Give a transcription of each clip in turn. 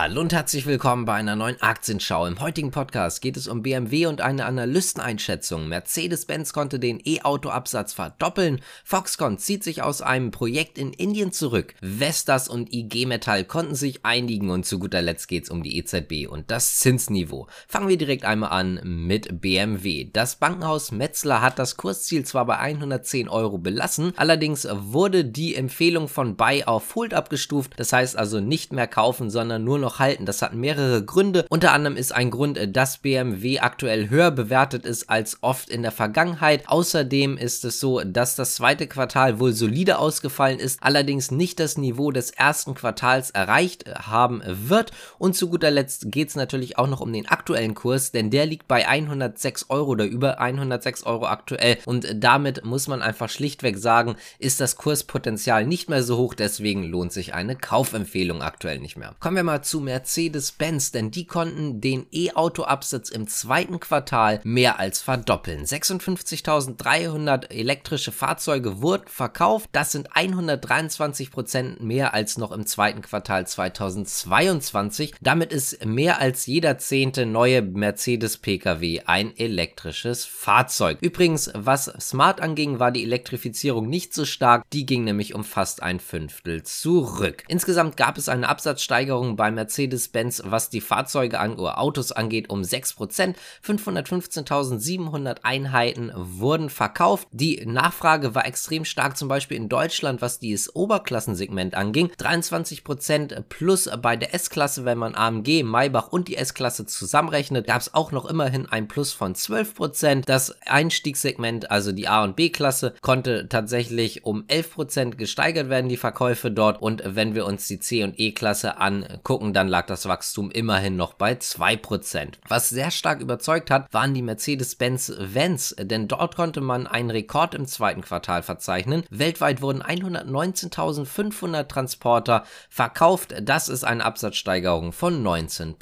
Hallo und herzlich willkommen bei einer neuen Aktienschau. Im heutigen Podcast geht es um BMW und eine Analysteneinschätzung. Mercedes-Benz konnte den E-Auto-Absatz verdoppeln. Foxconn zieht sich aus einem Projekt in Indien zurück. Vestas und IG Metall konnten sich einigen und zu guter Letzt geht es um die EZB und das Zinsniveau. Fangen wir direkt einmal an mit BMW. Das Bankenhaus Metzler hat das Kursziel zwar bei 110 Euro belassen, allerdings wurde die Empfehlung von Buy auf Hold abgestuft. Das heißt also nicht mehr kaufen, sondern nur noch noch halten. Das hat mehrere Gründe. Unter anderem ist ein Grund, äh, dass BMW aktuell höher bewertet ist als oft in der Vergangenheit. Außerdem ist es so, dass das zweite Quartal wohl solide ausgefallen ist, allerdings nicht das Niveau des ersten Quartals erreicht äh, haben wird. Und zu guter Letzt geht es natürlich auch noch um den aktuellen Kurs, denn der liegt bei 106 Euro oder über 106 Euro aktuell. Und damit muss man einfach schlichtweg sagen, ist das Kurspotenzial nicht mehr so hoch, deswegen lohnt sich eine Kaufempfehlung aktuell nicht mehr. Kommen wir mal zu Mercedes-Benz, denn die konnten den E-Auto-Absatz im zweiten Quartal mehr als verdoppeln. 56.300 elektrische Fahrzeuge wurden verkauft. Das sind 123 Prozent mehr als noch im zweiten Quartal 2022. Damit ist mehr als jeder zehnte neue Mercedes-Pkw ein elektrisches Fahrzeug. Übrigens, was Smart anging, war die Elektrifizierung nicht so stark. Die ging nämlich um fast ein Fünftel zurück. Insgesamt gab es eine Absatzsteigerung beim Mercedes-Benz, was die Fahrzeuge an, oder Autos angeht, um 6%. 515.700 Einheiten wurden verkauft. Die Nachfrage war extrem stark, zum Beispiel in Deutschland, was dieses Oberklassensegment anging. 23% plus bei der S-Klasse, wenn man AMG, Maybach und die S-Klasse zusammenrechnet, gab es auch noch immerhin ein Plus von 12%. Das Einstiegssegment, also die A- und B-Klasse, konnte tatsächlich um 11% gesteigert werden, die Verkäufe dort. Und wenn wir uns die C- und E-Klasse angucken, gucken, dann lag das Wachstum immerhin noch bei 2%. Was sehr stark überzeugt hat, waren die Mercedes-Benz Vans, denn dort konnte man einen Rekord im zweiten Quartal verzeichnen. Weltweit wurden 119.500 Transporter verkauft. Das ist eine Absatzsteigerung von 19%.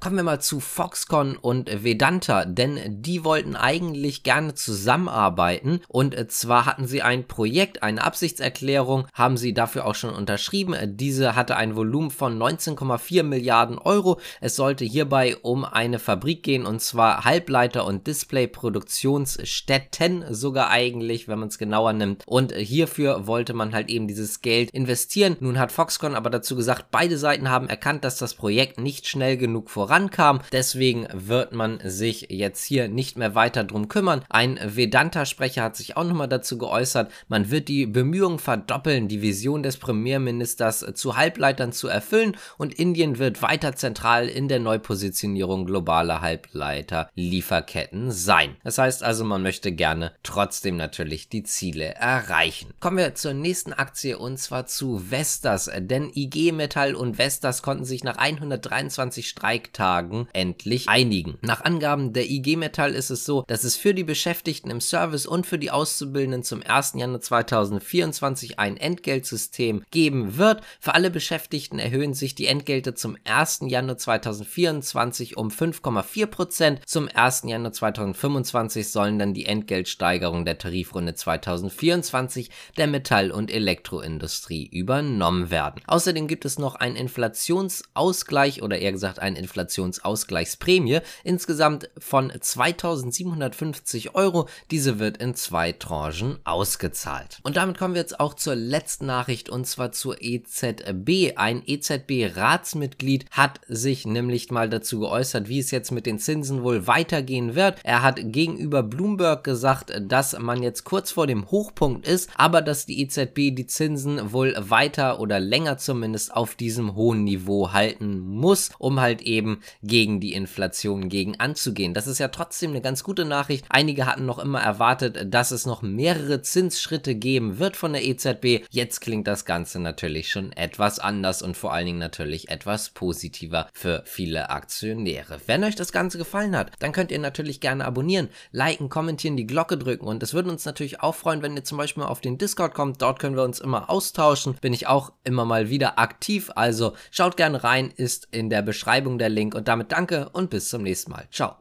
Kommen wir mal zu Foxconn und Vedanta, denn die wollten eigentlich gerne zusammenarbeiten und zwar hatten sie ein Projekt, eine Absichtserklärung, haben sie dafür auch schon unterschrieben. Diese hatte ein Volumen von 19, 1,4 Milliarden Euro. Es sollte hierbei um eine Fabrik gehen und zwar Halbleiter- und Displayproduktionsstätten sogar eigentlich, wenn man es genauer nimmt. Und hierfür wollte man halt eben dieses Geld investieren. Nun hat Foxconn aber dazu gesagt, beide Seiten haben erkannt, dass das Projekt nicht schnell genug vorankam. Deswegen wird man sich jetzt hier nicht mehr weiter drum kümmern. Ein Vedanta-Sprecher hat sich auch nochmal dazu geäußert, man wird die Bemühungen verdoppeln, die Vision des Premierministers zu Halbleitern zu erfüllen und Indien wird weiter zentral in der Neupositionierung globaler Halbleiter-Lieferketten sein. Das heißt also, man möchte gerne trotzdem natürlich die Ziele erreichen. Kommen wir zur nächsten Aktie und zwar zu Vestas, denn IG Metall und Vestas konnten sich nach 123 Streiktagen endlich einigen. Nach Angaben der IG Metall ist es so, dass es für die Beschäftigten im Service und für die Auszubildenden zum 1. Januar 2024 ein Entgeltsystem geben wird. Für alle Beschäftigten erhöhen sich die Entgelte Entgelte zum 1. Januar 2024 um 5,4 Prozent. Zum 1. Januar 2025 sollen dann die Entgeltsteigerungen der Tarifrunde 2024 der Metall- und Elektroindustrie übernommen werden. Außerdem gibt es noch einen Inflationsausgleich oder eher gesagt eine Inflationsausgleichsprämie insgesamt von 2750 Euro. Diese wird in zwei Tranchen ausgezahlt. Und damit kommen wir jetzt auch zur letzten Nachricht und zwar zur EZB. Ein EZB-Rat Ratsmitglied hat sich nämlich mal dazu geäußert, wie es jetzt mit den Zinsen wohl weitergehen wird. Er hat gegenüber Bloomberg gesagt, dass man jetzt kurz vor dem Hochpunkt ist, aber dass die EZB die Zinsen wohl weiter oder länger zumindest auf diesem hohen Niveau halten muss, um halt eben gegen die Inflation gegen anzugehen. Das ist ja trotzdem eine ganz gute Nachricht. Einige hatten noch immer erwartet, dass es noch mehrere Zinsschritte geben wird von der EZB. Jetzt klingt das Ganze natürlich schon etwas anders und vor allen Dingen natürlich natürlich etwas positiver für viele Aktionäre. Wenn euch das Ganze gefallen hat, dann könnt ihr natürlich gerne abonnieren, liken, kommentieren, die Glocke drücken und es würde uns natürlich auch freuen, wenn ihr zum Beispiel auf den Discord kommt. Dort können wir uns immer austauschen. Bin ich auch immer mal wieder aktiv. Also schaut gerne rein, ist in der Beschreibung der Link und damit danke und bis zum nächsten Mal. Ciao.